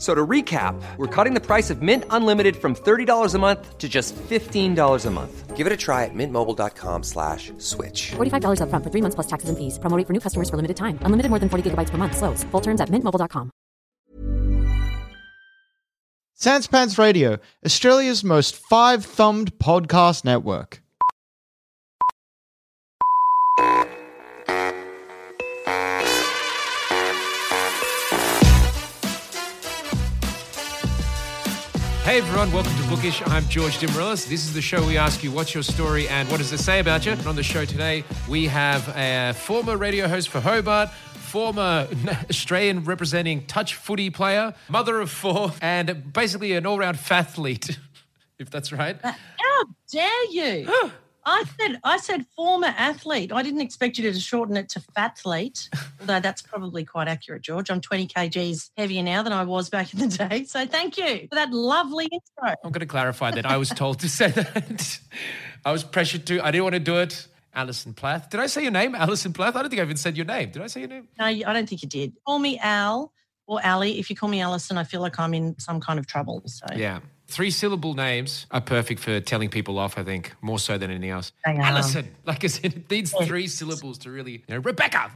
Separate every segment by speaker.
Speaker 1: So to recap, we're cutting the price of Mint Unlimited from $30 a month to just $15 a month. Give it a try at mintmobile.com slash switch.
Speaker 2: $45 upfront for three months plus taxes and fees. Promo rate for new customers for limited time. Unlimited more than 40 gigabytes per month. Slows. Full terms at mintmobile.com.
Speaker 3: Sans Pants Radio, Australia's most five-thumbed podcast network.
Speaker 4: Hey everyone, welcome to Bookish. I'm George Dimmerillis. This is the show we ask you what's your story and what does it say about you. And on the show today, we have a former radio host for Hobart, former Australian representing touch footy player, mother of four, and basically an all-round fathlete, if that's right.
Speaker 5: How dare you? I said I said former athlete. I didn't expect you to shorten it to fathlete, although that's probably quite accurate, George. I'm 20 kgs heavier now than I was back in the day. So thank you for that lovely intro.
Speaker 4: I'm going to clarify that I was told to say that. I was pressured to. I didn't want to do it. Alison Plath. Did I say your name? Alison Plath? I don't think I even said your name. Did I say your name?
Speaker 5: No, I don't think you did. Call me Al or Ali. If you call me Alison, I feel like I'm in some kind of trouble. So
Speaker 4: Yeah. Three syllable names are perfect for telling people off, I think, more so than anything else. Alison, like I said, it needs three syllables to really, you know, Rebecca.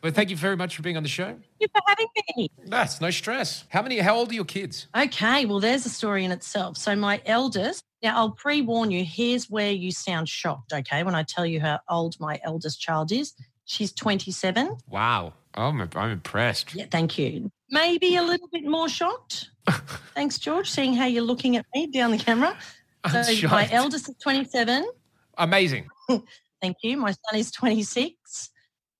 Speaker 4: but thank you very much for being on the show.
Speaker 5: Thank you for having me.
Speaker 4: That's no stress. How many, how old are your kids?
Speaker 5: Okay, well, there's a story in itself. So, my eldest, now I'll pre warn you, here's where you sound shocked, okay, when I tell you how old my eldest child is. She's 27.
Speaker 4: Wow. Oh, I'm, I'm impressed.
Speaker 5: Yeah, thank you. Maybe a little bit more shocked. Thanks, George, seeing how you're looking at me down the camera.
Speaker 4: I'm
Speaker 5: So, my eldest is 27.
Speaker 4: Amazing.
Speaker 5: Thank you. My son is 26.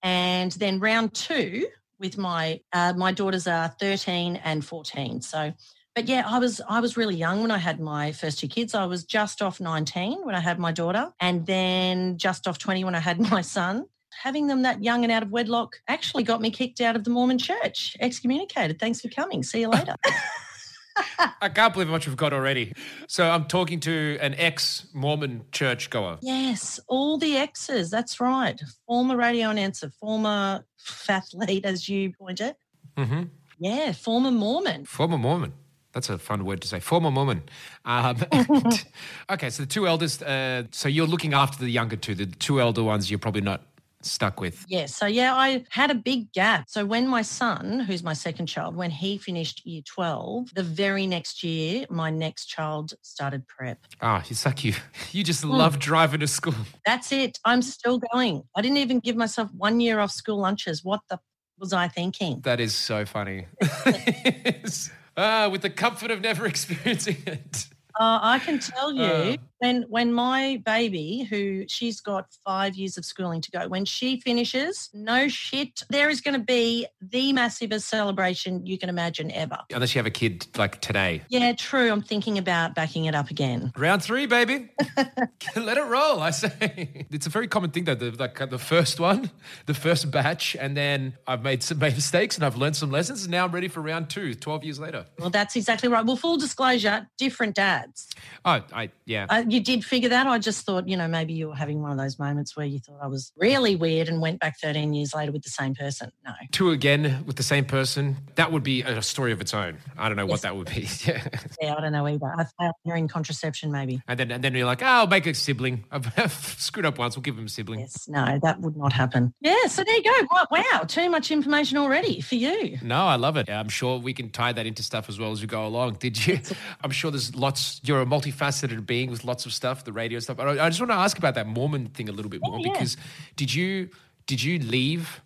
Speaker 5: And then round two with my uh, my daughters are 13 and 14. So but yeah, I was I was really young when I had my first two kids. I was just off 19 when I had my daughter, and then just off 20 when I had my son. Having them that young and out of wedlock actually got me kicked out of the Mormon church, excommunicated. Thanks for coming. See you later.
Speaker 4: I can't believe how much we've got already. So I'm talking to an ex Mormon churchgoer.
Speaker 5: yes, all the exes. That's right. Former radio announcer, former fathlete, as you pointed.
Speaker 4: hmm
Speaker 5: Yeah, former Mormon.
Speaker 4: Former Mormon. That's a fun word to say. Former Mormon. Um, okay, so the two eldest. Uh, so you're looking after the younger two. The two elder ones you're probably not stuck with.
Speaker 5: Yeah, so yeah, I had a big gap. So when my son, who's my second child, when he finished year 12, the very next year, my next child started prep.
Speaker 4: Ah, it's like you. You just love driving to school.
Speaker 5: That's it. I'm still going. I didn't even give myself one year off school lunches. What the was I thinking?
Speaker 4: That is so funny. ah, with the comfort of never experiencing it.
Speaker 5: Uh, I can tell you
Speaker 4: Uh.
Speaker 5: When when my baby, who she's got five years of schooling to go, when she finishes, no shit, there is going to be the massivest celebration you can imagine ever.
Speaker 4: Unless you have a kid like today.
Speaker 5: Yeah, true. I'm thinking about backing it up again.
Speaker 4: Round three, baby. Let it roll. I say it's a very common thing though the like the first one, the first batch, and then I've made some made mistakes and I've learned some lessons. And now I'm ready for round two, 12 years later.
Speaker 5: Well, that's exactly right. Well, full disclosure, different dads.
Speaker 4: Oh, I yeah.
Speaker 5: Uh, you did figure that. I just thought, you know, maybe you were having one of those moments where you thought I was really weird and went back 13 years later with the same person. No.
Speaker 4: Two again with the same person. That would be a story of its own. I don't know what that would be. Yeah.
Speaker 5: Yeah, I don't know either. I failed hearing contraception, maybe.
Speaker 4: And then and then you're like, oh, I'll make a sibling. I've screwed up once. We'll give him a sibling.
Speaker 5: Yes, no, that would not happen. Yeah, so there you go. Wow, wow, too much information already for you.
Speaker 4: No, I love it. I'm sure we can tie that into stuff as well as we go along. Did you? I'm sure there's lots. You're a multifaceted being with lots of stuff, the radio stuff. But I I just want to ask about that Mormon thing a little bit more oh,
Speaker 5: yeah.
Speaker 4: because did you did you leave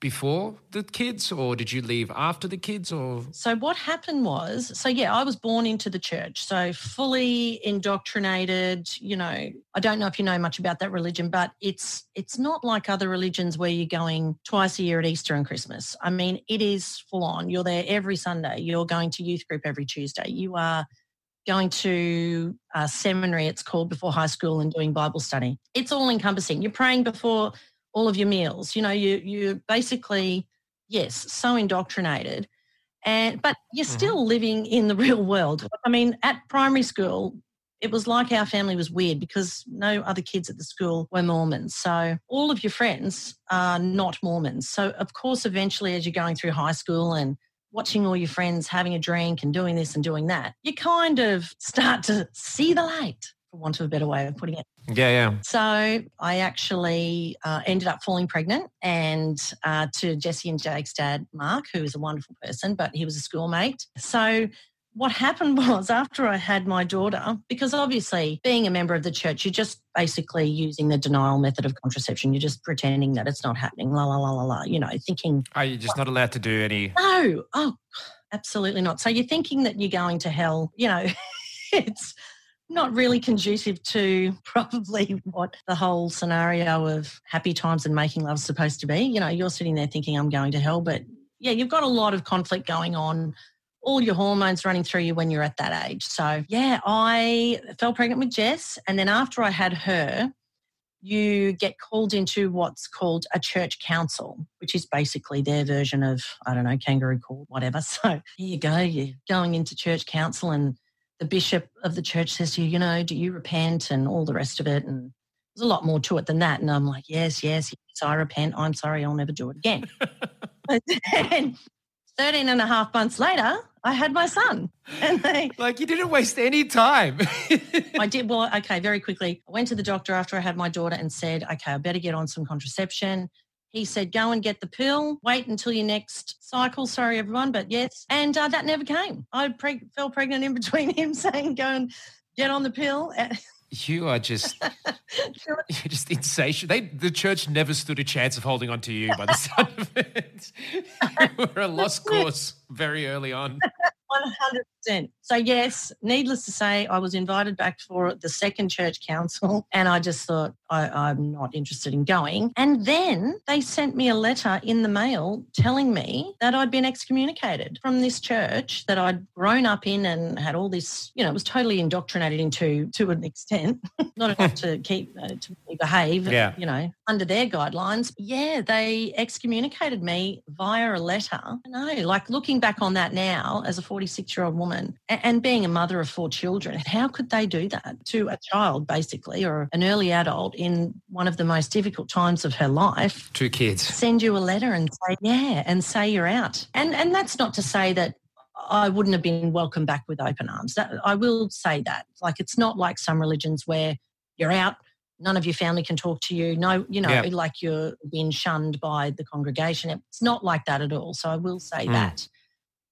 Speaker 4: before the kids, or did you leave after the kids, or
Speaker 5: So what happened was, so yeah, I was born into the church, so fully indoctrinated. You know, I don't know if you know much about that religion, but it's it's not like other religions where you're going twice a year at Easter and Christmas. I mean, it is full on. You're there every Sunday. You're going to youth group every Tuesday. You are going to a seminary, it's called before high school, and doing Bible study. It's all encompassing. You're praying before all of your meals. You know, you you basically yes, so indoctrinated and but you're
Speaker 4: Mhm.
Speaker 5: still living in the real world. I mean, at primary school, it was like our family was weird because no other kids at the school were Mormons. So all of your friends are not Mormons. So of course, eventually, as you're going through high school and watching all your friends having a drink and doing this and doing that, you kind of start to see the light, for want of a better way of putting it.
Speaker 4: yeah, yeah.
Speaker 5: So I actually uh, ended up falling pregnant, and uh, to Jesse and Jake's dad, Mark, who is a wonderful person, but he was a schoolmate. So what happened was after I had my daughter, because obviously being a member of the church, you're just basically using the denial method of contraception. You're just pretending that it's not happening, la la la la la. You know, thinking
Speaker 4: Are you just not allowed to do any?
Speaker 5: no, oh, absolutely not. So you're thinking that you're going to hell. You know, it's not really conducive to probably what the whole scenario of happy times and making love is supposed to be. You know, you're sitting there thinking, I'm going to hell. But yeah, you've got a lot of conflict going on. All your hormones running through you when you're at that age. So, yeah, I fell pregnant with Jess. And then after I had her, you get called into what's called a church council, which is basically their version of, I don't know, kangaroo court, whatever. So here you go, you're going into church council, and the bishop of the church says to you, you know, do you repent and all the rest of it? And there's a lot more to it than that. And I'm like, yes, yes, yes, I repent. I'm sorry, I'll never do it again. but then 13 and a half months later, I had my son. And they,
Speaker 4: Like you didn't waste any time.
Speaker 5: I did. Well, okay, very quickly. I went to the doctor after I had my daughter and said, okay, I better get on some contraception. He said, go and get the pill, wait until your next cycle. Sorry, everyone, but yes. And uh, that never came. I preg- fell pregnant in between him saying, go and get on the pill.
Speaker 4: You are just you're just insatiable. They the church never stood a chance of holding on to you by the sound of it. You were a lost cause very early on.
Speaker 5: 100%. So, yes, needless to say, I was invited back for the second church council, and I just thought, I, I'm not interested in going. And then they sent me a letter in the mail telling me that I'd been excommunicated from this church that I'd grown up in and had all this, you know, was totally indoctrinated into to an extent, not enough to keep, uh, to behave,
Speaker 4: Yeah.
Speaker 5: you know, under their guidelines. Yeah, they excommunicated me via a letter. I know, like looking back on that now as a 46 year old woman a- and being a mother of four children, how could they do that to a child, basically, or an early adult in one of the most difficult times of her life?
Speaker 4: Two kids.
Speaker 5: Send you a letter and say, yeah, and say you're out. And and that's not to say that I wouldn't have been welcomed back with open arms. That, I will say that. Like it's not like some religions where you're out, none of your family can talk to you. No, you know,
Speaker 4: Yeah.
Speaker 5: like you're being shunned by the congregation. It's not like that at all. So I will say
Speaker 4: Mm.
Speaker 5: that.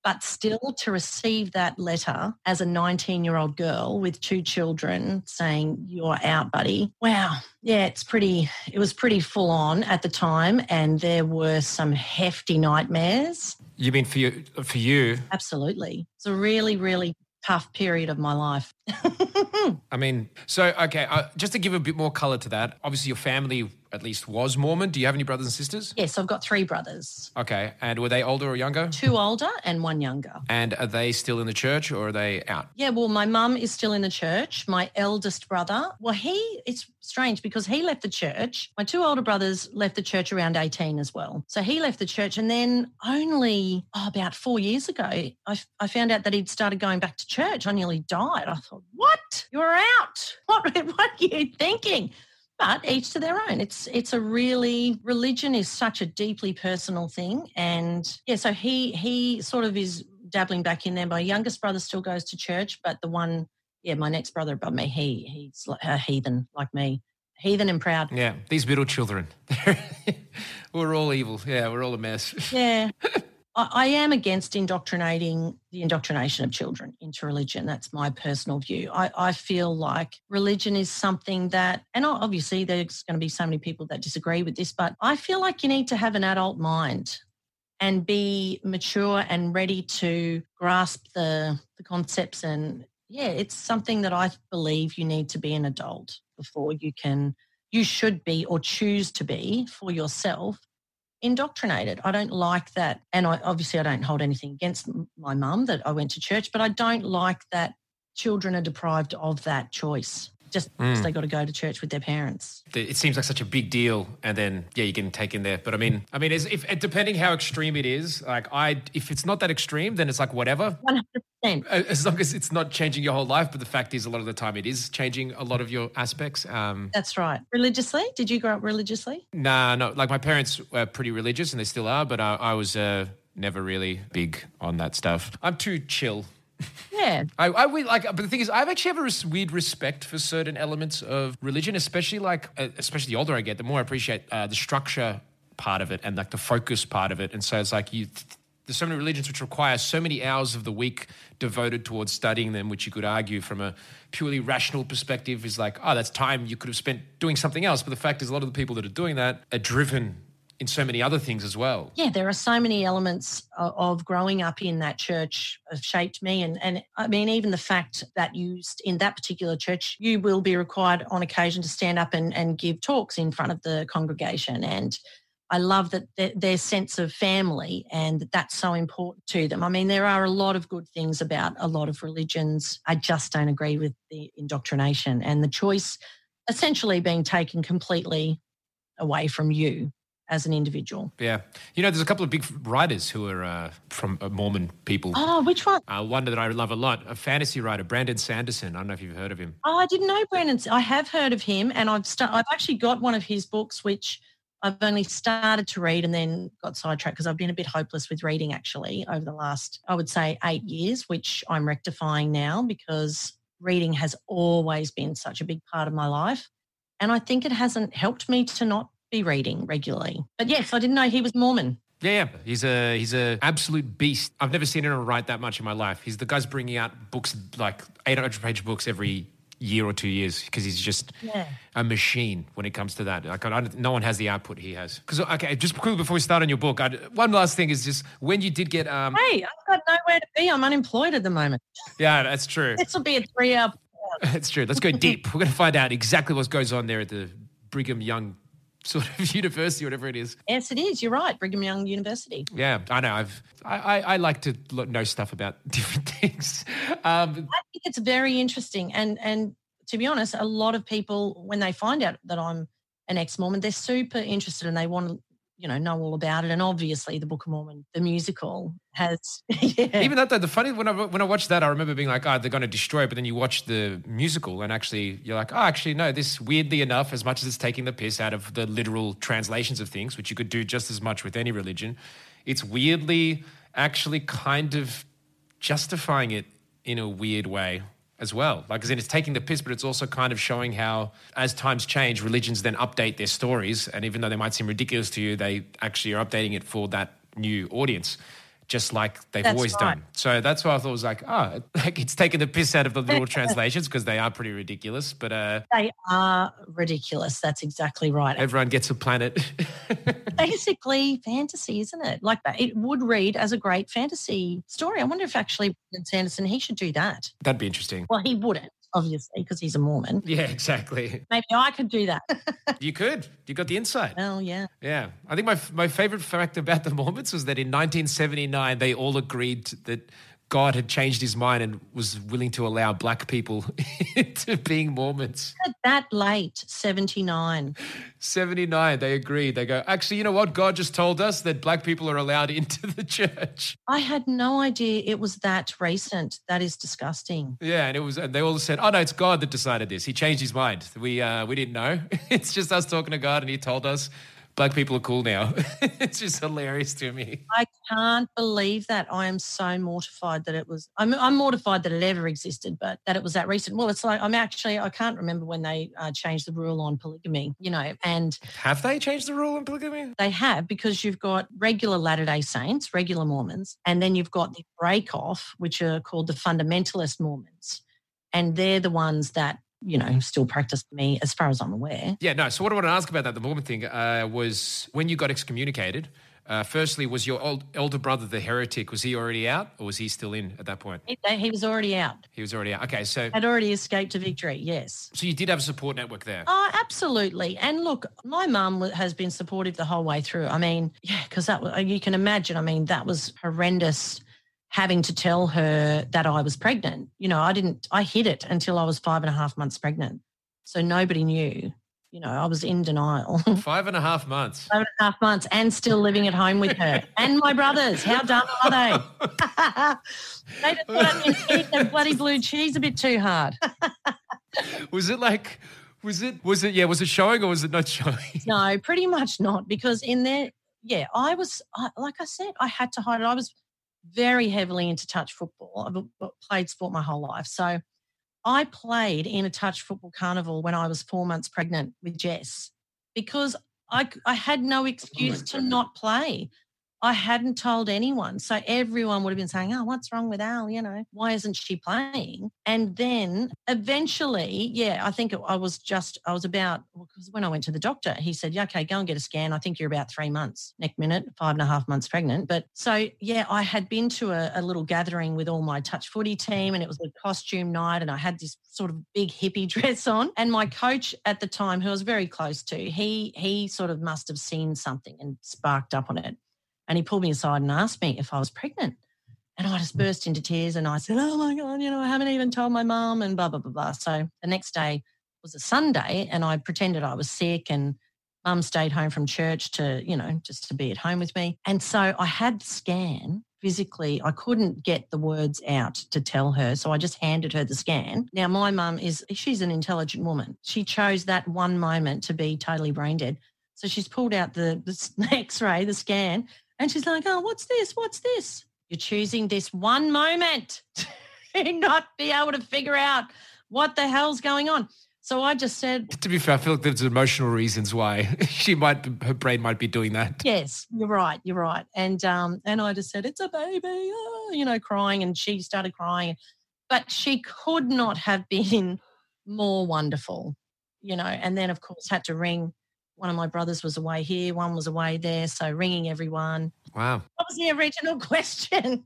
Speaker 5: But still, to receive that letter as a 19 year old girl with two children saying, You're out, buddy. Wow. Yeah, it's pretty, it was pretty full on at the time. And there were some hefty nightmares.
Speaker 4: You mean for you? For you?
Speaker 5: Absolutely. It's a really, really tough period of my life.
Speaker 4: I mean, so okay. Uh, just to give a bit more color to that, obviously your family at least was Mormon. Do you have any brothers and sisters?
Speaker 5: yes, I've got three brothers,
Speaker 4: Okay, and were they older or younger?
Speaker 5: two older and one younger.
Speaker 4: And are they still in the church or are they out?
Speaker 5: Yeah, well, my mum is still in the church. My eldest brother, well, he, it's strange because he left the church. My two older brothers left the church around 18 as well. So he left the church. And then only oh, about four years ago, I, I found out that he'd started going back to church. I nearly died. I thought, what? You're out. What, what are you thinking? But each to their own. It's it's a really religion is such a deeply personal thing, and yeah. So he he sort of is dabbling back in there. My youngest brother still goes to church, but the one, yeah, my next brother above me, he he's a heathen like me, heathen and proud.
Speaker 4: Yeah, these middle children. we're all evil. Yeah, we're all a mess.
Speaker 5: Yeah. I, am against indoctrinating the indoctrination of children into religion. That's my personal view. I, I feel like religion is something that, and obviously there's going to be so many people that disagree with this, but I feel like you need to have an adult mind and be mature and ready to grasp the, the concepts. And yeah, it's something that I believe you need to be an adult before you can, you should be or choose to be for yourself indoctrinated. I don't like that. And I obviously I don't hold anything against my mum that I went to church, but I don't like that children are deprived of that choice just mm. they got to go to church with their parents.
Speaker 4: It seems like such a big deal, and then yeah, you can take in there. But I mean, I mean, if depending how extreme it is, like I, if it's not that extreme, then it's like whatever.
Speaker 5: One hundred percent.
Speaker 4: As long as it's not changing your whole life, but the fact is, a lot of the time, it is changing a lot of your aspects. Um,
Speaker 5: That's right. Religiously, did you grow up religiously?
Speaker 4: Nah, no. Like my parents were pretty religious, and they still are, but I, I was. Uh, never really big on that stuff. I'm too chill
Speaker 5: yeah.
Speaker 4: I, I like, but the thing is, I actually have a res- weird respect for certain elements of religion, especially like, uh, especially the older I get, the more I appreciate uh, the structure part of it and like the focus part of it. And so it's like you, there's so many religions which require so many hours of the week devoted towards studying them, which you could argue from a purely rational perspective is like, oh, that's time you could have spent doing something else. But the fact is, a lot of the people that are doing that are driven in so many other things as well.
Speaker 5: Yeah, there are so many elements of, growing up in that church have shaped me. And, and I mean, even the fact that you, in that particular church, you will be required on occasion to stand up and, and give talks in front of the congregation. And I love that their, their sense of family and that that's so important to them. I mean, there are a lot of good things about a lot of religions. I just don't agree with the indoctrination and the choice essentially being taken completely away from you as an individual.
Speaker 4: Yeah. You know, there's a couple of big writers who are uh, from uh, Mormon people.
Speaker 5: Oh, which one?
Speaker 4: Uh, one that I love a lot, a fantasy writer, Brandon Sanderson. I don't know if you've heard of him.
Speaker 5: Oh, I didn't know Brandon. I have heard of him, and I've st- I've actually got one of his books, which I've only started to read and then got sidetracked because I've been a bit hopeless with reading actually over the last, I would say, eight years, which I'm rectifying now because reading has always been such a big part of my life. And I think it hasn't helped me to not be reading regularly. But yes, I didn't know he was Mormon.
Speaker 4: Yeah, yeah, he's a he's a absolute beast. I've never seen anyone write that much in my life. He's the guy's bringing out books like 800 page books every year or two years because he's just yeah. a machine when it comes to that. Like, no one has the output he has. Because okay, just quickly before we start on your book, I'd, one last thing is just when you did get. Um,
Speaker 5: hey, I've got nowhere to be. I'm unemployed at the moment.
Speaker 4: Yeah, that's true.
Speaker 5: this will be a three hour.
Speaker 4: that's true. Let's go deep. We're going to find out exactly what goes on there at the Brigham Young sort of university, whatever it is.
Speaker 5: Yes, it is. You're right, Brigham Young University.
Speaker 4: Yeah, I know. I've I, I, I like to know stuff about different things. Um,
Speaker 5: I think it's very interesting, and and to be honest, a lot of people when they find out that I'm an ex-Mormon, they're super interested and they want you know know all about it and obviously the book of mormon the musical has yeah.
Speaker 4: even that though the funny when i when i watched that i remember being like oh they're going to destroy it but then you watch the musical and actually you're like oh actually no this weirdly enough as much as it's taking the piss out of the literal translations of things which you could do just as much with any religion it's weirdly actually kind of justifying it in a weird way as well. Like, as in, it's taking the piss, but it's also kind of showing how, as times change, religions then update their stories. And even though they might seem ridiculous to you, they actually are updating it for that new audience just like they've that's always right. done. So that's why I thought it was like, oh, like it's taking the piss out of the little translations because they are pretty ridiculous. But uh,
Speaker 5: they are ridiculous. That's exactly right.
Speaker 4: Everyone gets a planet.
Speaker 5: Basically, fantasy, isn't it? Like that. It would read as a great fantasy story. I wonder if actually Sanderson he should do that.
Speaker 4: That'd be interesting.
Speaker 5: Well, he wouldn't obviously, because he's a Mormon.
Speaker 4: Yeah, exactly.
Speaker 5: Maybe I could do that.
Speaker 4: you could. You got the insight.
Speaker 5: Well, yeah.
Speaker 4: Yeah. I think my, my favorite fact about the Mormons was that in 1979, they all agreed that God had changed his mind and was willing to allow black people into being Mormons.
Speaker 5: That late, 79.
Speaker 4: 79, they agreed. They go, actually, you know what? God just told us that black people are allowed into the church.
Speaker 5: I had no idea it was that recent. That is disgusting.
Speaker 4: Yeah, and it was, and they all said, oh no, it's God that decided this. He changed his mind. We, uh, we didn't know. it's just us talking to God and he told us black people are cool now. it's just hilarious to me.
Speaker 5: I can't believe that. I am so mortified that it was. I'm, I'm mortified that it ever existed, but that it was that recent. Well, it's like I'm actually. I can't remember when they uh, changed the rule on polygamy. You know, and
Speaker 4: Have they changed the rule on polygamy?
Speaker 5: they have because you've got regular Latter Day Saints, regular Mormons, and then you've got the break off, which are called the fundamentalist Mormons, and they're the ones that you know still practice me, as far as I'm aware.
Speaker 4: Yeah, no. So what I want to ask about that, the Mormon thing, uh, was when you got excommunicated. Uh, firstly, was your old, elder brother the heretic? Was he already out, or was he still in at that point?
Speaker 5: He, he was already out,
Speaker 4: He was already out. Okay, so
Speaker 5: had already escaped to victory. Yes.
Speaker 4: so you did have a support network there.
Speaker 5: Oh, absolutely. And look, my mum has been supportive the whole way through. I mean, yeah, because that you can imagine. I mean, that was horrendous having to tell her that I was pregnant. You know, I didn't, I hid it until I was five and a half months pregnant. So nobody knew. You know, I was in denial. five
Speaker 4: Five and a half months.
Speaker 5: and a half months and still living at home with her and my brothers. How dumb are they? they just thought I didn't eat the bloody blue cheese a bit too hard.
Speaker 4: Was it like? Was it? Was it? Yeah. Was it showing or was it not showing?
Speaker 5: No, pretty much not. Because in there, yeah, I was, I, like I said, I had to hide it. I was very heavily into touch football. I've uh, played sport my whole life. So I played in a touch football carnival when I was four months pregnant with Jess because I, I had no excuse to not play. I hadn't told anyone. So everyone would have been saying, Oh, what's wrong with Al? You know, why isn't she playing? And then eventually, yeah, I think I was just, I was about, because when I went to the doctor, he said, Yeah, okay, go and get a scan. I think you're about three months, next minute, five and a half months pregnant. But so, yeah, I had been to a, a little gathering with all my touch footy team and it was a costume night and I had this sort of big hippie dress on. And my coach at the time, who I was very close to, he, he sort of must have seen something and sparked up on it. And he pulled me aside and asked me if I was pregnant. And I just burst into tears and I said, Oh my God, you know, I haven't even told my mum and blah, blah, blah, blah. So the next day was a Sunday and I pretended I was sick and mum stayed home from church to, you know, just to be at home with me. And so I had the scan physically. I couldn't get the words out to tell her. So I just handed her the scan. Now, my mum is, she's an intelligent woman. She chose that one moment to be totally brain dead. So she's pulled out the, the x ray, the scan, and she's like, Oh, what's this? What's this? You're choosing this one moment to not be able to figure out what the hell's going on. So I just said,
Speaker 4: To be fair, I feel like there's emotional reasons why she might, her brain might be doing that.
Speaker 5: Yes, you're right. You're right. And um, and I just said, it's a baby, oh, you know, crying, and she started crying, but she could not have been more wonderful, you know. And then of course had to ring. One of my brothers was away here, one was away there, so ringing everyone.
Speaker 4: Wow.
Speaker 5: What was the original question?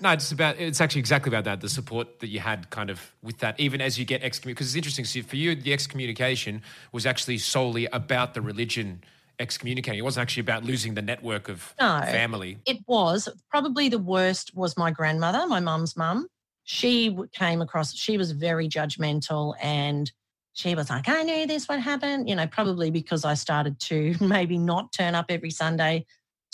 Speaker 4: No, it's about. It's actually exactly about that. The support that you had, kind of, with that, even as you get excommunicated. Because it's interesting. See, for you, the excommunication was actually solely about the religion excommunicating. It wasn't actually about losing the network of
Speaker 5: No.
Speaker 4: family.
Speaker 5: It was probably the worst was my grandmother, my mum's mum. She came across, she was very judgmental and she was like, I knew this would happen, you know, probably because I started to maybe not turn up every Sunday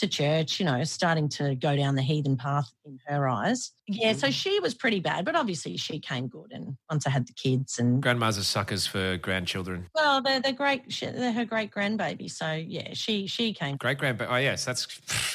Speaker 5: to church, you know, starting to go down the heathen path in her eyes. Yeah, so she was pretty bad, but obviously she came good. And once I had the kids and
Speaker 4: Grandmas are suckers for grandchildren.
Speaker 5: well, they're, they're great, she- they're her great grandbaby. So yeah, she, she came
Speaker 4: Great grandpa. Oh yes, that's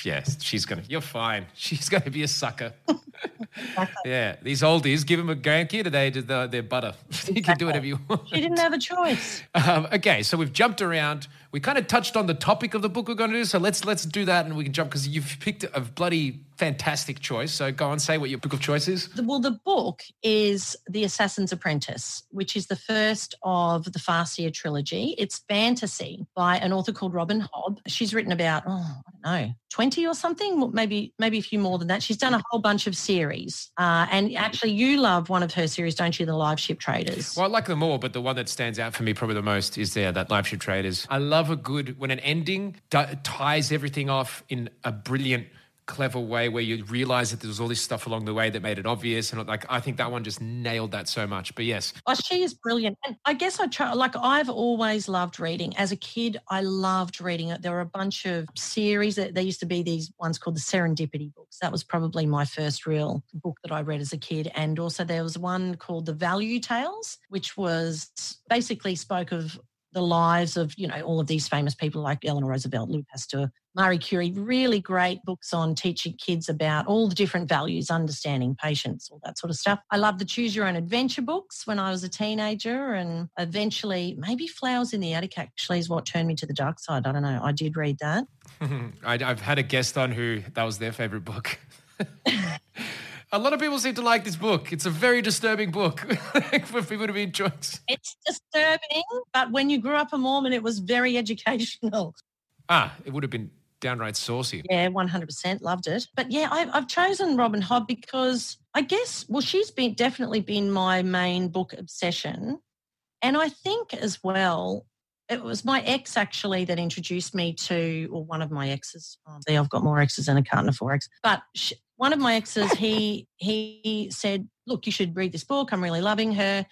Speaker 4: yes. She's gonna. You're fine. She's gonna be a sucker. yeah, these oldies give them a grandkid, and they do the, their butter. you can do whatever you want.
Speaker 5: She didn't have a choice.
Speaker 4: Um, okay, so we've jumped around. We kind of touched on the topic of the book we're going to do. So let's let's do that, and we can jump because you've picked a bloody fantastic choice. So go on, say what your book of choice is.
Speaker 5: Well, the book is The Assassin's Apprentice, which is the first of the Farseer trilogy. It's fantasy by an author called Robin Hobb. She's written about, oh, I don't know, 20 or something, maybe maybe a few more than that. She's done a whole bunch of series. Uh, and actually, you love one of her series, don't you? The Liveship Traders.
Speaker 4: Well, I like them all, but the one that stands out for me probably the most is there that Liveship Traders. I love a good when an ending d- ties everything off in a brilliant. Clever way where you realize that there was all this stuff along the way that made it obvious, and like I think that one just nailed that so much. But yes,
Speaker 5: Oh, she is brilliant. And I guess I try, like, I've always loved reading. As a kid, I loved reading it. There were a bunch of series that there used to be these ones called the Serendipity books. That was probably my first real book that I read as a kid. And also, there was one called The Value Tales, which was basically spoke of the lives of, you know, all of these famous people like Eleanor Roosevelt, Louis Pasteur, Marie Curie, really great books on teaching kids about all the different values, understanding patience, all that sort of stuff. I love the choose your own adventure books when I was a teenager and eventually maybe Flowers in the Attic actually is what turned me to the dark side. I don't know. I did read that.
Speaker 4: I, I've had a guest on who that was their favorite book. a lot of people seem to like this book. It's a very disturbing book for people to be enjoying.
Speaker 5: It's disturbing, but when you grew up a Mormon, it was very educational.
Speaker 4: Ah, it would have been downright saucy.
Speaker 5: Yeah, 100% loved it. But yeah, I, I've chosen Robin Hobb because I guess, well, she's been definitely been my main book obsession. And I think as well, it was my ex actually that introduced me to, or one of my exes. Oh, see, I've got more exes than a carton of four exes. But she, one of my exes, he he said, "Look, you should read this book. I'm really loving her."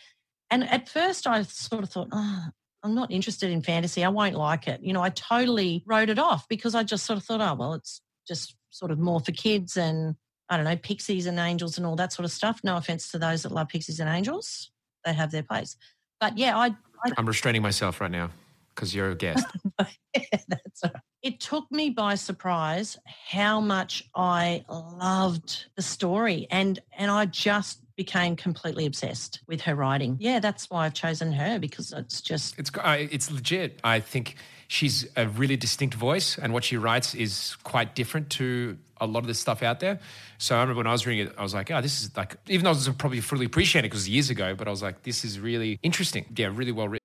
Speaker 5: And at first, I sort of thought, "Oh, I'm not interested in fantasy. I won't like it." You know, I totally wrote it off because I just sort of thought, "Oh, well, it's just sort of more for kids and I don't know, pixies and angels and all that sort of stuff." No offense to those that love pixies and angels; they have their place. But yeah, I, I
Speaker 4: I'm restraining myself right now because you're a guest.
Speaker 5: That's all right. It took me by surprise how much I loved the story and and I just became completely obsessed with her writing. Yeah, that's why I've chosen her because it's just
Speaker 4: It's it's legit. I think she's a really distinct voice, and what she writes is quite different to a lot of the stuff out there. So I remember when I was reading it, I was like, "Oh, this is like," even though I wasn't probably fully appreciating it because was years ago, but I was like, "This is really interesting." Yeah, really well written.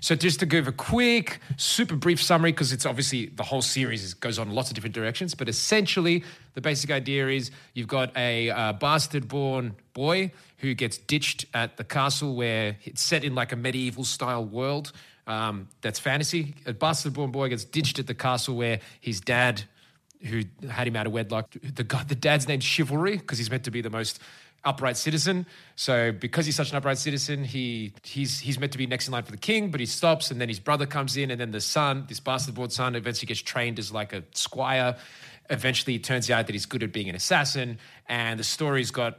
Speaker 4: So just to give a quick, super brief summary, because it's obviously the whole series goes on lots of different directions, but essentially the basic idea is you've got a uh, bastard-born boy who gets ditched at the castle where it's set in like a medieval style world. Um, that's fantasy. A bastard-born boy gets ditched at the castle where his dad, who had him out of wedlock, the the dad's named Chivalry because he's meant to be the most upright citizen. So because he's such an upright citizen, he he's he's meant to be next in line for the king, but he stops, and then his brother comes in, and then the son, this bastard-born son, eventually gets trained as like a squire. Eventually, it turns out that he's good at being an assassin, and the story's got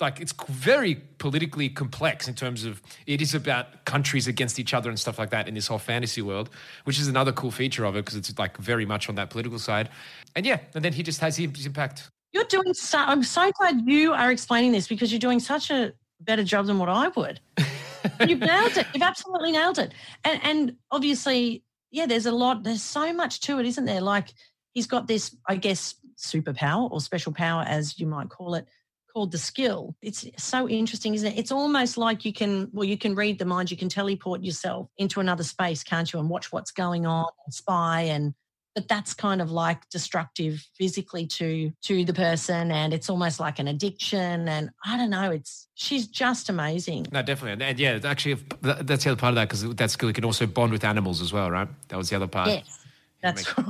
Speaker 4: like it's very politically complex in terms of it is about countries against each other and stuff like that in this whole fantasy world, which is another cool feature of it because it's like very much on that political side. And yeah, and then he just has his impact
Speaker 5: you're doing so I'm so glad you are explaining this because you're doing such a better job than what I would. You've nailed it. You've absolutely nailed it. And and obviously, yeah, there's a lot, there's so much to it, isn't there? Like he's got this, I guess, superpower or special power, as you might call it, called the skill. It's so interesting, isn't it? It's almost like you can, well, you can read the mind, you can teleport yourself into another space, can't you? And watch what's going on and spy and but that's kind of like destructive physically to to the person and it's almost like an addiction and i don't know it's she's just amazing.
Speaker 4: No definitely and yeah actually that's the other part of that because that's that skill can also bond with animals as well right? That was the other part.
Speaker 5: Yes that's right.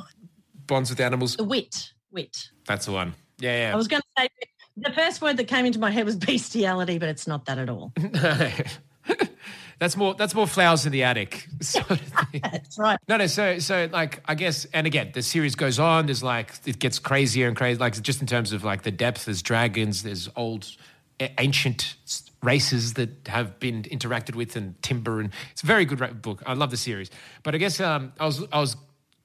Speaker 4: Bonds with animals.
Speaker 5: The wit wit.
Speaker 4: That's the one. Yeah yeah.
Speaker 5: I was going to say The first word that came into my head was bestiality, but it's not that at all.
Speaker 4: that's more that's more flowers in the attic sort of thing.
Speaker 5: That's right.
Speaker 4: No, no. So, so like, I guess, and again, the series goes on. There's like, it gets crazier and crazy. Like, just in terms of like the depth. There's dragons. There's old, ancient races that have been interacted with, and timber. And it's a very good ra- book. I love the series. But I guess um, I was, I was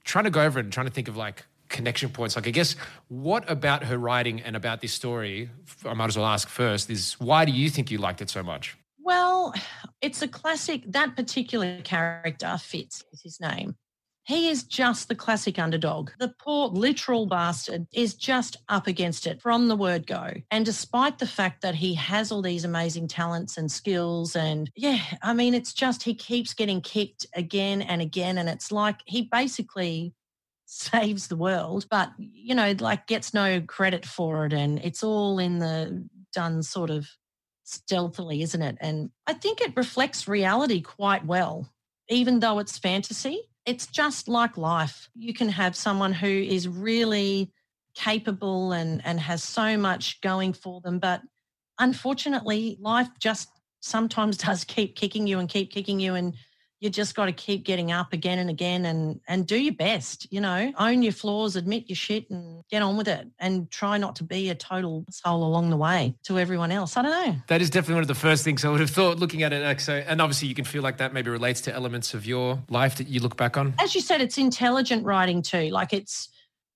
Speaker 4: trying to go over it and trying to think of like connection points. Like, I guess, what about her writing and about this story? I might as well ask first. Is why do you think you liked it so much?
Speaker 5: Well, it's a classic. That particular character, Fitz is his name. He is just the classic underdog. The poor literal bastard is just up against it from the word go. And despite the fact that he has all these amazing talents and skills, and yeah, I mean, it's just he keeps getting kicked again and again. And it's like he basically saves the world, but you know, like gets no credit for it. And it's all in the done sort of stealthily, isn't it? And I think it reflects reality quite well, even though it's fantasy. It's just like life. You can have someone who is really capable and, and has so much going for them, but unfortunately, life just sometimes does keep kicking you and keep kicking you and you just got to keep getting up again and again and and do your best you know own your flaws admit your shit and get on with it and try not to be a total soul along the way to everyone else i don't know
Speaker 4: That is definitely one of the first things I would have thought looking at it. Like, so, and obviously, you can feel like that maybe relates to elements of your life that you look back on.
Speaker 5: as you said it's intelligent writing too like it's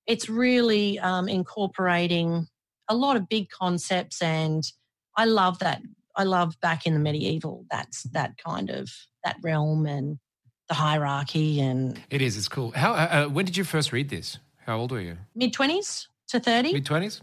Speaker 5: it's really um, incorporating a lot of big concepts and i love that i love back in the medieval that's that kind of that realm and the hierarchy and
Speaker 4: It is. It's cool. How? Uh, uh, when did you first read this? How old were you?
Speaker 5: mid 20s to 30
Speaker 4: Mid twenties.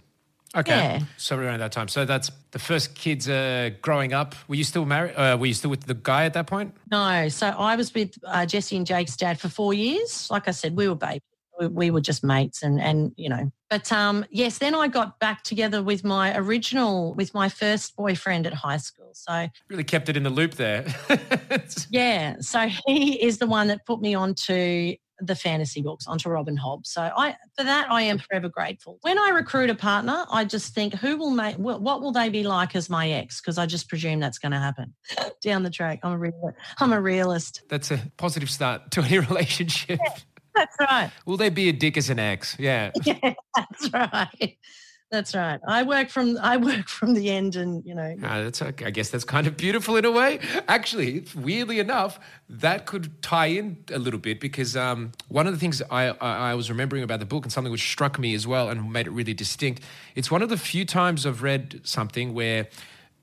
Speaker 4: Okay.
Speaker 5: Yeah.
Speaker 4: So around that time. So that's the first kids uh, growing up. Were you still married? Uh, were you still with the guy at that point?
Speaker 5: No, so I was with uh, Jesse and Jake's dad for four years. Like I said, we were babies. We, we were just mates, and and you know. But um, yes, then I got back together with my original, with my first boyfriend at high school. So
Speaker 4: Really kept it in the loop there.
Speaker 5: yeah, so he is the one that put me onto the fantasy books, onto Robin Hobb. So I, for that, I am forever grateful. When I recruit a partner, I just think, who will make, what, will they be like as my ex? Because I just presume that's going to happen down the track. I'm a real, I'm a realist.
Speaker 4: that's a positive start to any relationship.
Speaker 5: That's right.
Speaker 4: Will they be a dick as an ex? Yeah.
Speaker 5: Yeah, that's right. That's right. I work from I work from the end, and you know,
Speaker 4: Uh, that's okay. I guess that's kind of beautiful in a way. Actually, weirdly enough, that could tie in a little bit because um, one of the things I, I, I was remembering about the book and something which struck me as well and made it really distinct. It's one of the few times I've read something where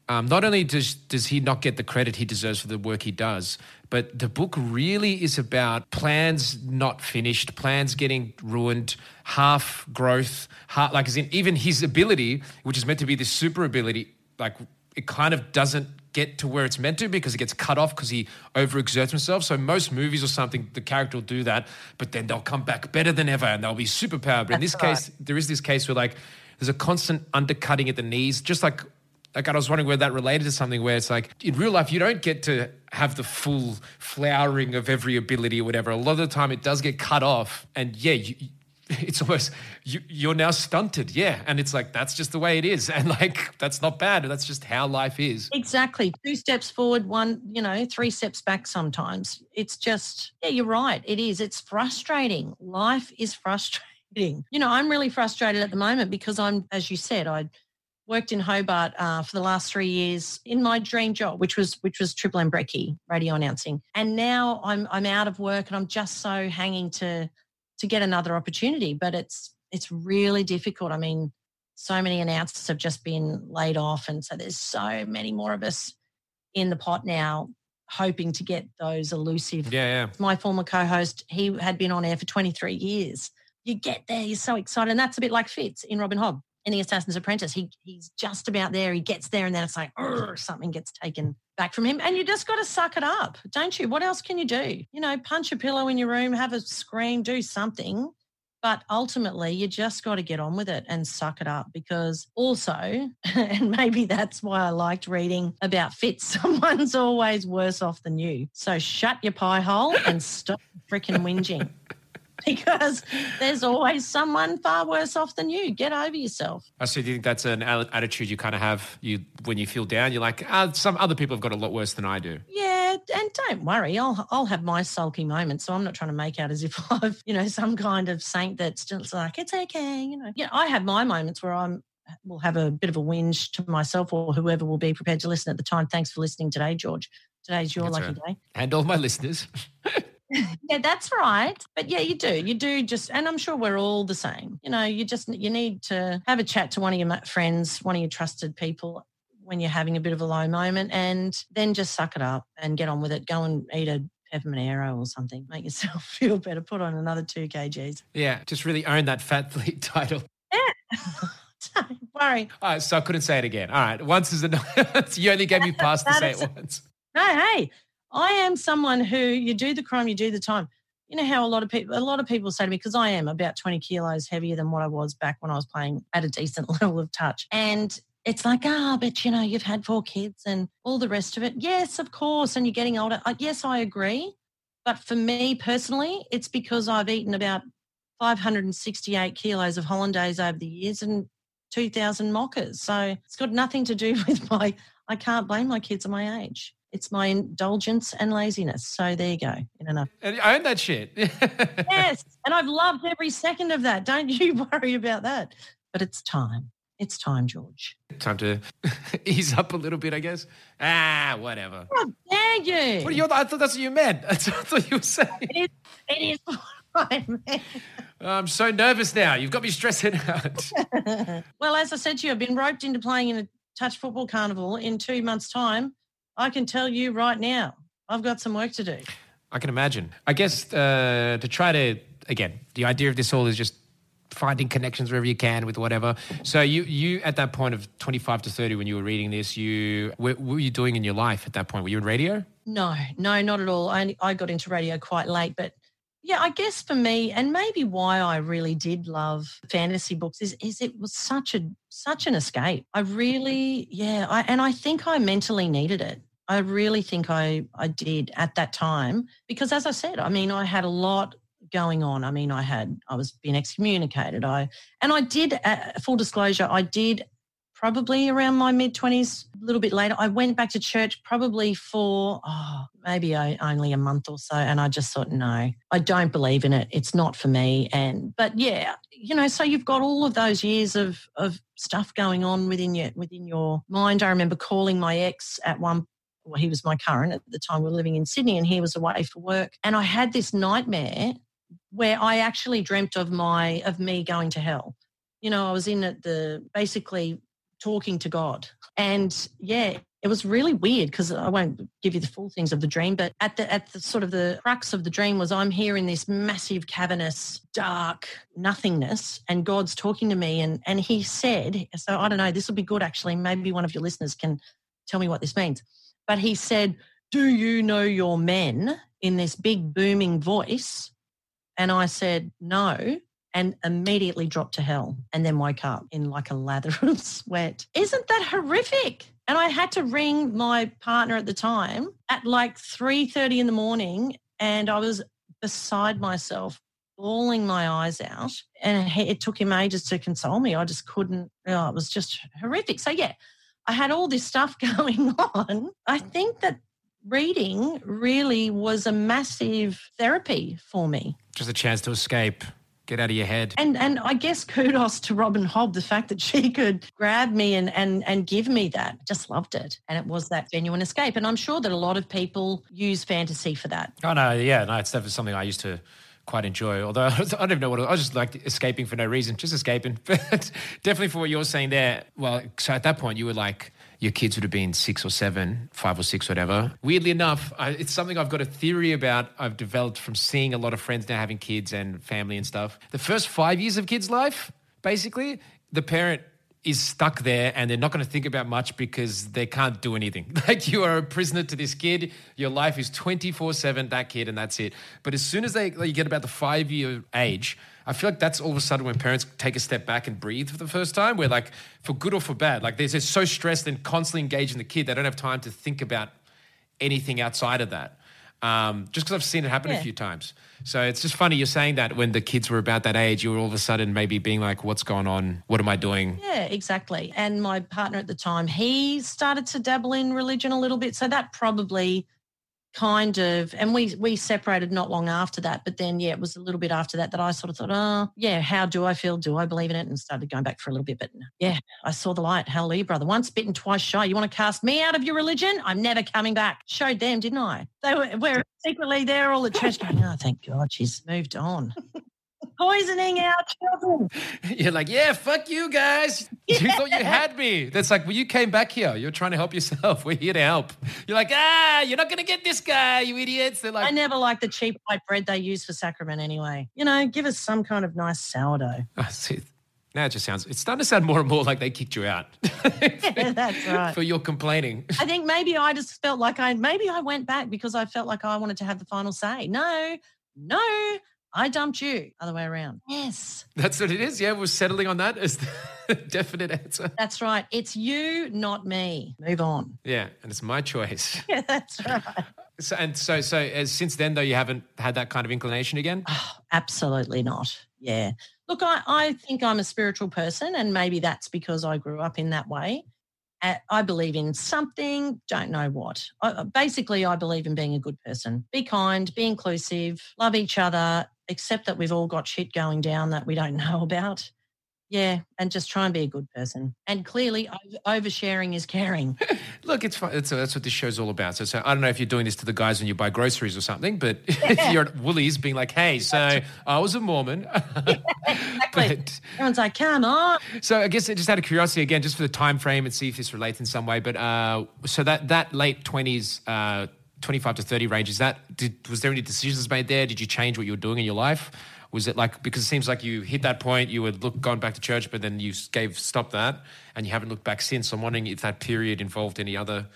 Speaker 4: um, not only does does he not get the credit he deserves for the work he does, but the book really is about plans not finished, plans getting ruined, half growth, half, like as in even his ability, which is meant to be this super ability, like it kind of doesn't get to where it's meant to because it gets cut off because he overexerts himself. So most movies or something, the character will do that, but then they'll come back better than ever and they'll be superpowered. But in this
Speaker 5: right.
Speaker 4: case, there is this case where like there's a constant undercutting at the knees, just like like I was wondering where that related to something where it's like in real life you don't get to have the full flowering of every ability or whatever. A lot of the time it does get cut off, and yeah, you, it's almost you, you're now stunted. Yeah, and it's like that's just the way it is, and like that's not bad. That's just how life is.
Speaker 5: exactly two steps forward, one you know, three steps back. Sometimes it's just yeah, you're right. It is. It's frustrating. Life is frustrating. You know, I'm really frustrated at the moment because I'm, as you said, I worked in Hobart uh, for the last three years in my dream job, which was which was Triple M Brekkie radio announcing, and now I'm I'm out of work and I'm just so hanging to to get another opportunity. But it's it's really difficult. I mean, so many announcers have just been laid off, and so there's so many more of us in the pot now, hoping to get those elusive
Speaker 4: Yeah, yeah.
Speaker 5: my former co-host, he had been on air for 23 years. You get there, you're so excited. And that's a bit like Fitz in Robin Hobb in The Assassin's Apprentice. He he's just about there. He gets there and then it's like, "Urgh," something gets taken back from him. And you just got to suck it up, don't you? What else can you do? You know, punch a pillow in your room, have a scream, do something. But ultimately, you just got to get on with it and suck it up because also, and maybe that's why I liked reading about Fitz, someone's always worse off than you. So shut your pie hole and stop freaking whinging. because there's always someone far worse off than you. Get over yourself.
Speaker 4: I see. Do you think that's an attitude you kind of have? You when you feel down, you're like, ah, some other people have got a lot worse than I do.
Speaker 5: Yeah, and don't worry, I'll I'll have my sulky moments. So I'm not trying to make out as if I've you know some kind of saint that's just like it's okay. You know, yeah, I have my moments where I'm will have a bit of a whinge to myself or whoever will be prepared to listen at the time. Thanks for listening today, George. Today's your
Speaker 4: That's
Speaker 5: lucky
Speaker 4: right.
Speaker 5: day.
Speaker 4: And all my listeners.
Speaker 5: Yeah, that's right. But yeah, you do. You do just, and I'm sure we're all the same. You know, you just you need to have a chat to one of your friends, one of your trusted people when you're having a bit of a low moment, and then just suck it up and get on with it. Go and eat a peppermint Aero or something. Make yourself feel better. Put on another two kgs.
Speaker 4: Yeah, just really own that fat fleet title. Yeah.
Speaker 5: Don't worry.
Speaker 4: All right, so I couldn't say it again. All right, once is enough. you only gave me pass to say it once.
Speaker 5: No, hey, I am someone who you do the crime, you do the time. You know how a lot of people, a lot of people say to me, because I am about 20 kilos heavier than what I was back when I was playing at a decent level of touch. And it's like, ah, but you know, you've had four kids and all the rest of it. Yes, of course. And you're getting older. Uh, yes, I agree. But for me personally, it's because I've eaten about 568 kilos of hollandaise over the years and 2,000 mockers. So it's got nothing to do with my, I can't blame my kids at my age. It's my indulgence and laziness. So there you go. In enough.
Speaker 4: And I own that shit.
Speaker 5: Yes. And I've loved every second of that. Don't you worry about that. But it's time. It's time, George.
Speaker 4: Time to ease up a little bit, I guess. Ah, whatever.
Speaker 5: How dare you?
Speaker 4: What are you? I thought that's what you meant. That's what I thought you were saying.
Speaker 5: It is, it is what I meant.
Speaker 4: I'm so nervous now. You've got me stressing out.
Speaker 5: well, as I said to you, I've been roped into playing in a touch football carnival in two months' time. I can tell you right now, I've got some work to do.
Speaker 4: I can imagine. I guess uh, to try to again, the idea of this all is just finding connections wherever you can with whatever. So you you at that point of 25 to 30 when you were reading this, you what, what were you doing in your life at that point? Were you in radio?
Speaker 5: No, no, not at all. I, I got into radio quite late, but yeah, I guess for me, and maybe why I really did love fantasy books is is it was such a such an escape. I really, yeah, I, and I think I mentally needed it. I really think I I did at that time because, as I said, I mean, I had a lot going on. I mean, I had I was being excommunicated. I and I did. Uh, full disclosure, I did probably around my mid 20s, a little bit later. I went back to church probably for oh, maybe only a month or so. And I just thought, no, I don't believe in it. It's not for me. And, but yeah, you know, so you've got all of those years of, of stuff going on within your, within your mind. I remember calling my ex at one well, he was my current at the time. We were living in Sydney and he was away for work. And I had this nightmare where I actually dreamt of my, of me going to hell. You know, I was in at the, basically talking to God. And yeah, it was really weird because I won't give you the full things of the dream, but at the at the sort of the crux of the dream was I'm here in this massive cavernous dark nothingness and God's talking to me and and he said, so I don't know, this will be good actually. Maybe one of your listeners can tell me what this means. But he said, "Do you know your men?" in this big booming voice. And I said, "No." And immediately dropped to hell and then woke up in like a lather of sweat. Isn't that horrific? And I had to ring my partner at the time at like 3:30 in the morning and I was beside myself bawling my eyes out and it took him ages to console me. I just couldn't it was just horrific. So yeah, I had all this stuff going on. I think that reading really was a massive therapy for me.
Speaker 4: Just a chance to escape, get out of your head.
Speaker 5: And and I guess kudos to Robin Hobb, the fact that she could grab me and and and give me that. Just loved it. And it was that genuine escape. And I'm sure that a lot of people use fantasy for that.
Speaker 4: Oh no, yeah, no, it's definitely something I used to quite enjoy. Although I don't even know what it was. I was just like escaping for no reason, just escaping. But definitely for what you're saying there. Well, so at that point you were like your kids would have been six or seven, five or six, whatever. Weirdly enough, I, it's something I've got a theory about. I've developed from seeing a lot of friends now having kids and family and stuff. The first five years of kids' life, basically, the parent is stuck there and they're not going to think about much because they can't do anything. Like you are a prisoner to this kid. Your life is 24 7, that kid, and that's it. But as soon as they like, you get about the five year age, I feel like that's all of a sudden when parents take a step back and breathe for the first time, where like for good or for bad, like they're just so stressed and constantly engaged in the kid, they don't have time to think about anything outside of that. um, just because I've seen it happen a few times. So it's just funny you're saying that when the kids were about that age, you were all of a sudden maybe being like, "What's going on? What am I doing?"
Speaker 5: Yeah, exactly. And my partner at the time, he started to dabble in religion a little bit. So that probably kind of and we we separated not long after that. But then yeah, it was a little bit after that that I sort of thought, oh yeah, how do I feel? Do I believe in it? And started going back for a little bit. But yeah, I saw the light. Hallelujah, brother. Once bitten, twice shy. You want to cast me out of your religion? I'm never coming back. Showed them, didn't I? They were, were secretly there all at church going, oh, thank God she's moved on. Poisoning our children.
Speaker 4: You're like, "Yeah, fuck you guys. You thought you had me." That's like, well, you came back here. You're trying to help yourself. We're here to help. You're like, "Ah, you're not gonna get this guy, you idiots." They're like,
Speaker 5: I never like the cheap white bread they use for sacrament anyway. You know, give us some kind of nice sourdough.
Speaker 4: Oh, see, now it just sounds, it's starting to sound more and more like they kicked you out
Speaker 5: Yeah, that's right.
Speaker 4: for your complaining.
Speaker 5: I think maybe I just felt like I maybe I went back because I felt like I wanted to have the final say. No, no, I dumped you. Other way around. Yes,
Speaker 4: That's what it is. Yeah, we're settling on that as the definite answer.
Speaker 5: that's right. It's you, not me. Move on.
Speaker 4: Yeah, and it's my choice.
Speaker 5: Yeah, that's right.
Speaker 4: So, and so, so as since then, though, you haven't had that kind of inclination again.
Speaker 5: Oh, absolutely not. Yeah. Look, I, I think I'm a spiritual person, and maybe that's because I grew up in that way. I believe in something, don't know what. I, basically, I believe in being a good person. Be kind, be inclusive, love each other, accept that we've all got shit going down that we don't know about. Yeah, and just try and be a good person. And clearly, oversharing is caring.
Speaker 4: Look, it's fun. It's, that's what this show's all about. So, so I don't know if you're doing this to the guys when you buy groceries or something, but if you're at Woolies being like, "Hey, so I was a Mormon,"
Speaker 5: Exactly.
Speaker 4: but
Speaker 5: Everyone's like, come on.
Speaker 4: So I guess just out of curiosity again, just for the time frame and see if this relates in some way. But uh, so that that late twenties, uh, twenty five to thirty range, is that did, was there any decisions made there? Did you change what you were doing in your life? Was it like because it seems like you hit that point, you had look gone back to church, but then you gave stop that, and you haven't looked back since. I'm wondering if that period involved any other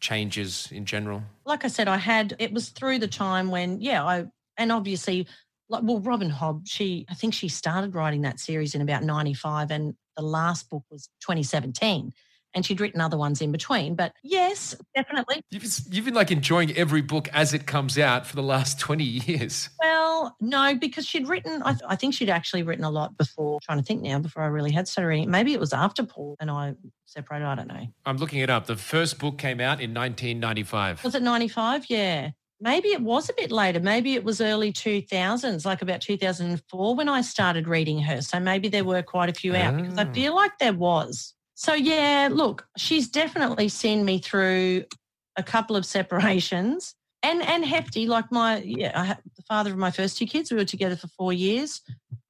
Speaker 4: changes in general.
Speaker 5: like I said, I had it was through the time when, yeah, I and obviously, like, well, Robin Hobb, she I think she started writing that series in about '95, and the last book was 2017, and she'd written other ones in between. But yes, definitely.
Speaker 4: You've been, you've been like enjoying every book as it comes out for the last twenty years.
Speaker 5: Well, no, because she'd written. I, th- I think she'd actually written a lot before. Trying to think now, before I really had started reading. Maybe it was after Paul and I separated. I don't know.
Speaker 4: I'm looking it up. The first book came out in 1995.
Speaker 5: Was it 95? Yeah. Maybe it was a bit later. Maybe it was early 2000s, like about 2004 when I started reading her. So maybe there were quite a few out because I
Speaker 4: Ah.
Speaker 5: feel like there was. So, yeah, look, she's definitely seen me through a couple of separations and and hefty. Like my, yeah, I, the father of my first two kids, we were together for four years.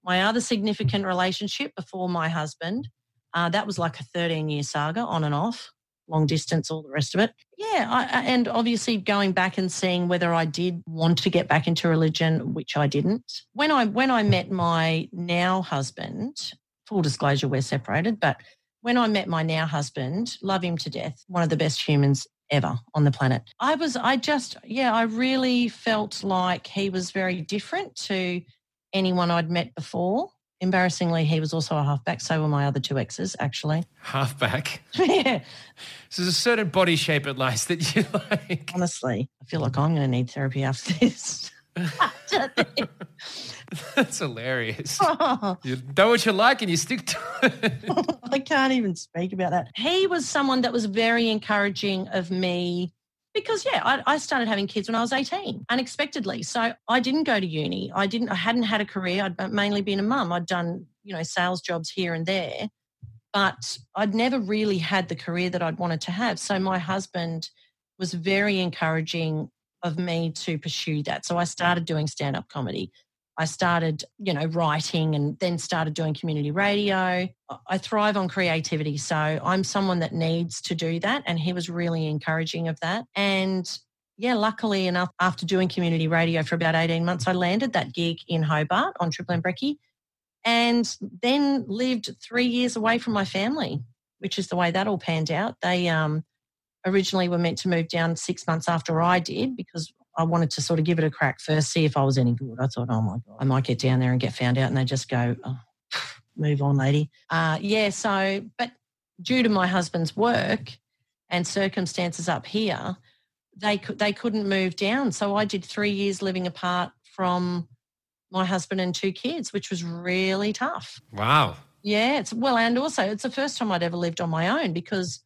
Speaker 5: My other significant relationship before my husband, uh, that was like a 13 year saga on and off long distance, all the rest of it. Yeah, I- and obviously going back and seeing whether I did want to get back into religion, which I didn't. When I when I met my now husband, full disclosure, we're separated, but when I met my now husband, love him to death, one of the best humans ever on the planet. I was, I just, yeah, I really felt like he was very different to anyone I'd met before. Embarrassingly, he was also a halfback. So were my other two exes, actually.
Speaker 4: Halfback.
Speaker 5: yeah.
Speaker 4: So there's a certain body shape at least that you like.
Speaker 5: Honestly, I feel like I'm going to need therapy after this.
Speaker 4: That's hilarious.
Speaker 5: Oh,
Speaker 4: You know what you like and you stick to it.
Speaker 5: I can't even speak about that. He was someone that was very encouraging of me because, yeah, I, I started having kids when I was 18 unexpectedly. So I didn't go to uni. I didn't, I hadn't had a career. I'd mainly been a mum. I'd done, you know, sales jobs here and there, but I'd never really had the career that I'd wanted to have. So my husband was very encouraging of me to pursue that. So I started doing stand up comedy. I started, you know, writing and then started doing community radio. I- thrive on creativity. So I'm someone that needs to do that. And he was really encouraging of that. And yeah, luckily enough, after doing community radio for about 18 months, I landed that gig in Hobart on Triple M Brekkie and then lived three years away from my family, which is the way that all panned out. They um, originally we were meant to move down six months after I did because I wanted to sort of give it a crack first, see if I was any good. I thought, oh my God, I might get down there and get found out. And they just go, oh, move on, lady. Uh, yeah, so, but due to my husband's work and circumstances up here, they could they couldn't move down. So I did three years living apart from my husband and two kids, which was really tough.
Speaker 4: Wow.
Speaker 5: Yeah, it's well, and also it's the first time I'd ever lived on my own because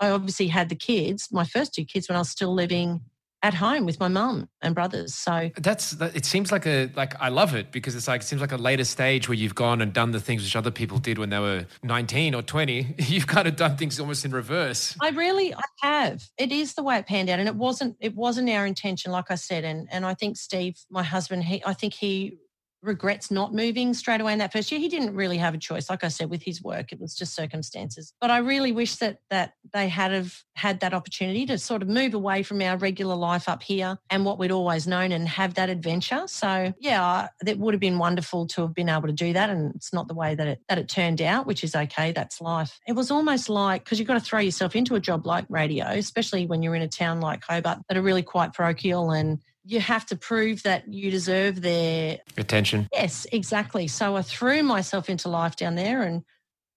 Speaker 5: I obviously had the kids, my first two kids, when I was still living at home with my mum and brothers. So
Speaker 4: That's it seems like a like I love it because it's like it seems like a later stage where you've gone and done the things which other people did when they were 19 or 20. You've kind of done things almost in reverse.
Speaker 5: I really I have. It is the way it panned out, and it wasn't it wasn't our intention, like I said. And and I think Steve, my husband, he I think he regrets not moving straight away in that first year. He didn't really have a choice, like I said, with his work. It was just circumstances. But I really wish that that they had have had that opportunity to sort of move away from our regular life up here and what we'd always known and have that adventure. So yeah, it would have been wonderful to have been able to do that. And it's not the way that it that it turned out, which is okay. That's life. It was almost like because you've got to throw yourself into a job like radio, especially when you're in a town like Hobart that are really quite parochial and you have to prove that you deserve their
Speaker 4: Attention.
Speaker 5: Yes, exactly. So I threw myself into life down there and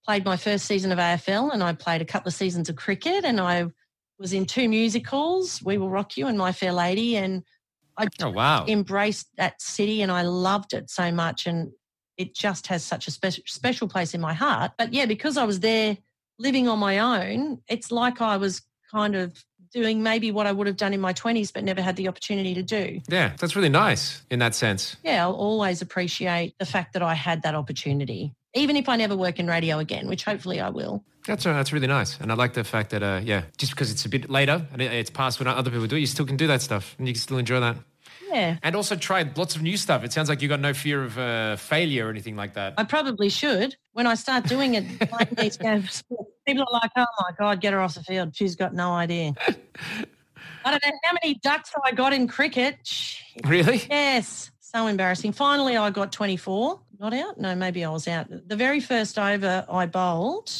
Speaker 5: played my first season of AFL and I played a couple of seasons of cricket and I was in two musicals, We Will Rock You and My Fair Lady and I
Speaker 4: Oh wow.
Speaker 5: embraced that city and I loved it so much and it just has such a special special place in my heart. But yeah, because I was there living on my own, it's like I was kind of doing maybe what I would have done in my 20s but never had the opportunity to do.
Speaker 4: Yeah, that's really nice in that sense.
Speaker 5: Yeah, I'll always appreciate the fact that I had that opportunity, even if I never work in radio again, which hopefully I will.
Speaker 4: That's uh, that's really nice, and I like the fact that uh, yeah, just because it's a bit later and it's past when other people do, it, you still can do that stuff, and you can still enjoy that,
Speaker 5: Yeah,
Speaker 4: and also tried lots of new stuff. It sounds like you got no fear of uh, failure or anything like that.
Speaker 5: I probably should. When I start doing it, playing these games, people are like, oh my God, get her off the field. She's got no idea. I don't know how many ducks I got in cricket.
Speaker 4: Really?
Speaker 5: Yes, so embarrassing. Finally, I got 24. Not out? No, maybe I was out. The very first over I bowled,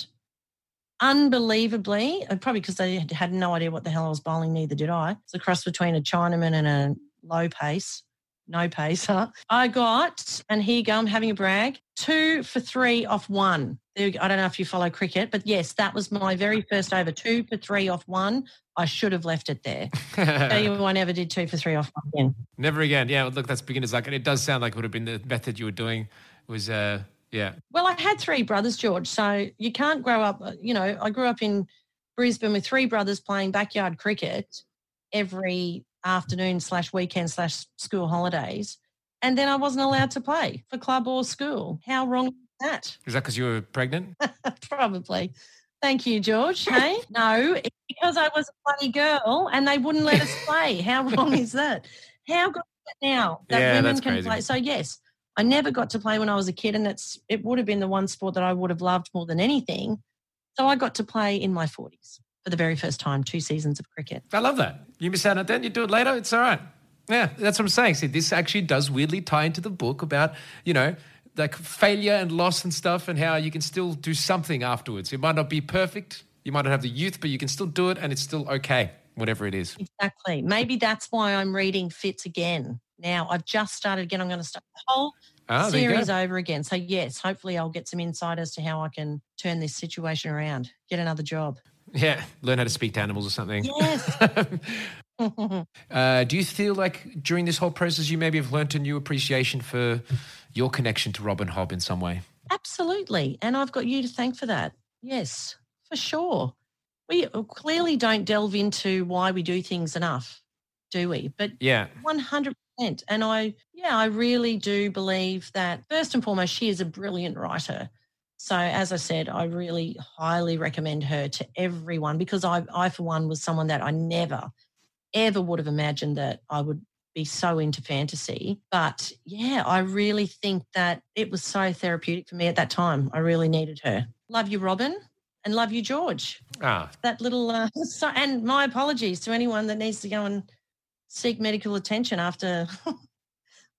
Speaker 5: unbelievably, probably because they had- had no idea what the hell I was bowling, neither did I. It's a cross between a Chinaman and a low pace, no pacer. I got, and here you go, I'm having a brag, two for three off one. There, you go. I don't know if you follow cricket, but yes, that was my very first over, two for three off one. I should have left it there. Tell you, I never did two for three off one again.
Speaker 4: Never again. Yeah, look, that's beginner's luck, and it does sound like it would have been the method you were doing. Was uh, yeah,
Speaker 5: Well, I had three brothers, George. So you can't grow up, uh, you know, I grew up in Brisbane with three brothers playing backyard cricket every afternoon slash weekend slash school holidays. And then I wasn't allowed to play for club or school. How wrong is that?
Speaker 4: is that because you were pregnant?
Speaker 5: Probably. Thank you, George. Hey, no, it's because I was a bloody girl and they wouldn't let us play. How wrong is that? How good is it now that
Speaker 4: Yeah,
Speaker 5: women can
Speaker 4: crazy.
Speaker 5: play? So yes, I never got to play when I was a kid, and it's it would have been the one sport that I would have loved more than anything. So I got to play in my forties for the very first time, two seasons of cricket.
Speaker 4: I love that. You miss out on it then, you do it later, it's all right. Yeah, that's what I'm saying. See, this actually does weirdly tie into the book about, you know, like failure and loss and stuff and how you can still do something afterwards. It might not be perfect, you might not have the youth, but you can still do it and it's still okay, whatever it is.
Speaker 5: Exactly. Maybe that's why I'm reading Fitz again. Now I've just started again. I'm going to start the whole
Speaker 4: Ah,
Speaker 5: series over again. So yes, hopefully I'll get some insight as to how I can turn this situation around, get another job.
Speaker 4: Yeah, learn how to speak to animals or something.
Speaker 5: Yes.
Speaker 4: uh, do you feel like during this whole process you maybe have learnt a new appreciation for your connection to Robin Hobb in some way?
Speaker 5: Absolutely. And I've got you to thank for that. Yes, for sure. We clearly don't delve into why we do things enough, do we? But
Speaker 4: Yeah.
Speaker 5: 100%. And I, yeah, I really do believe that first and foremost, she is a brilliant writer. So as I said, I really highly recommend her to everyone because I, I for one, was someone that I never, ever would have imagined that I would be so into fantasy. But yeah, I really think that it was so therapeutic for me at that time. I really needed her. Love you, Robin, and love you, George.
Speaker 4: Ah,
Speaker 5: That little, uh, so, and my apologies to anyone that needs to go and seek medical attention after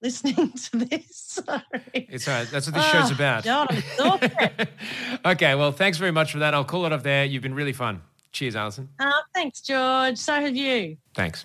Speaker 5: listening to this. Sorry.
Speaker 4: it's all right. That's what this show's
Speaker 5: Oh,
Speaker 4: about.
Speaker 5: God, I'm
Speaker 4: okay, well, thanks very much for that. I'll call it off there. You've been really fun. Cheers, Alison.
Speaker 5: Oh, thanks, George. So have you.
Speaker 4: Thanks.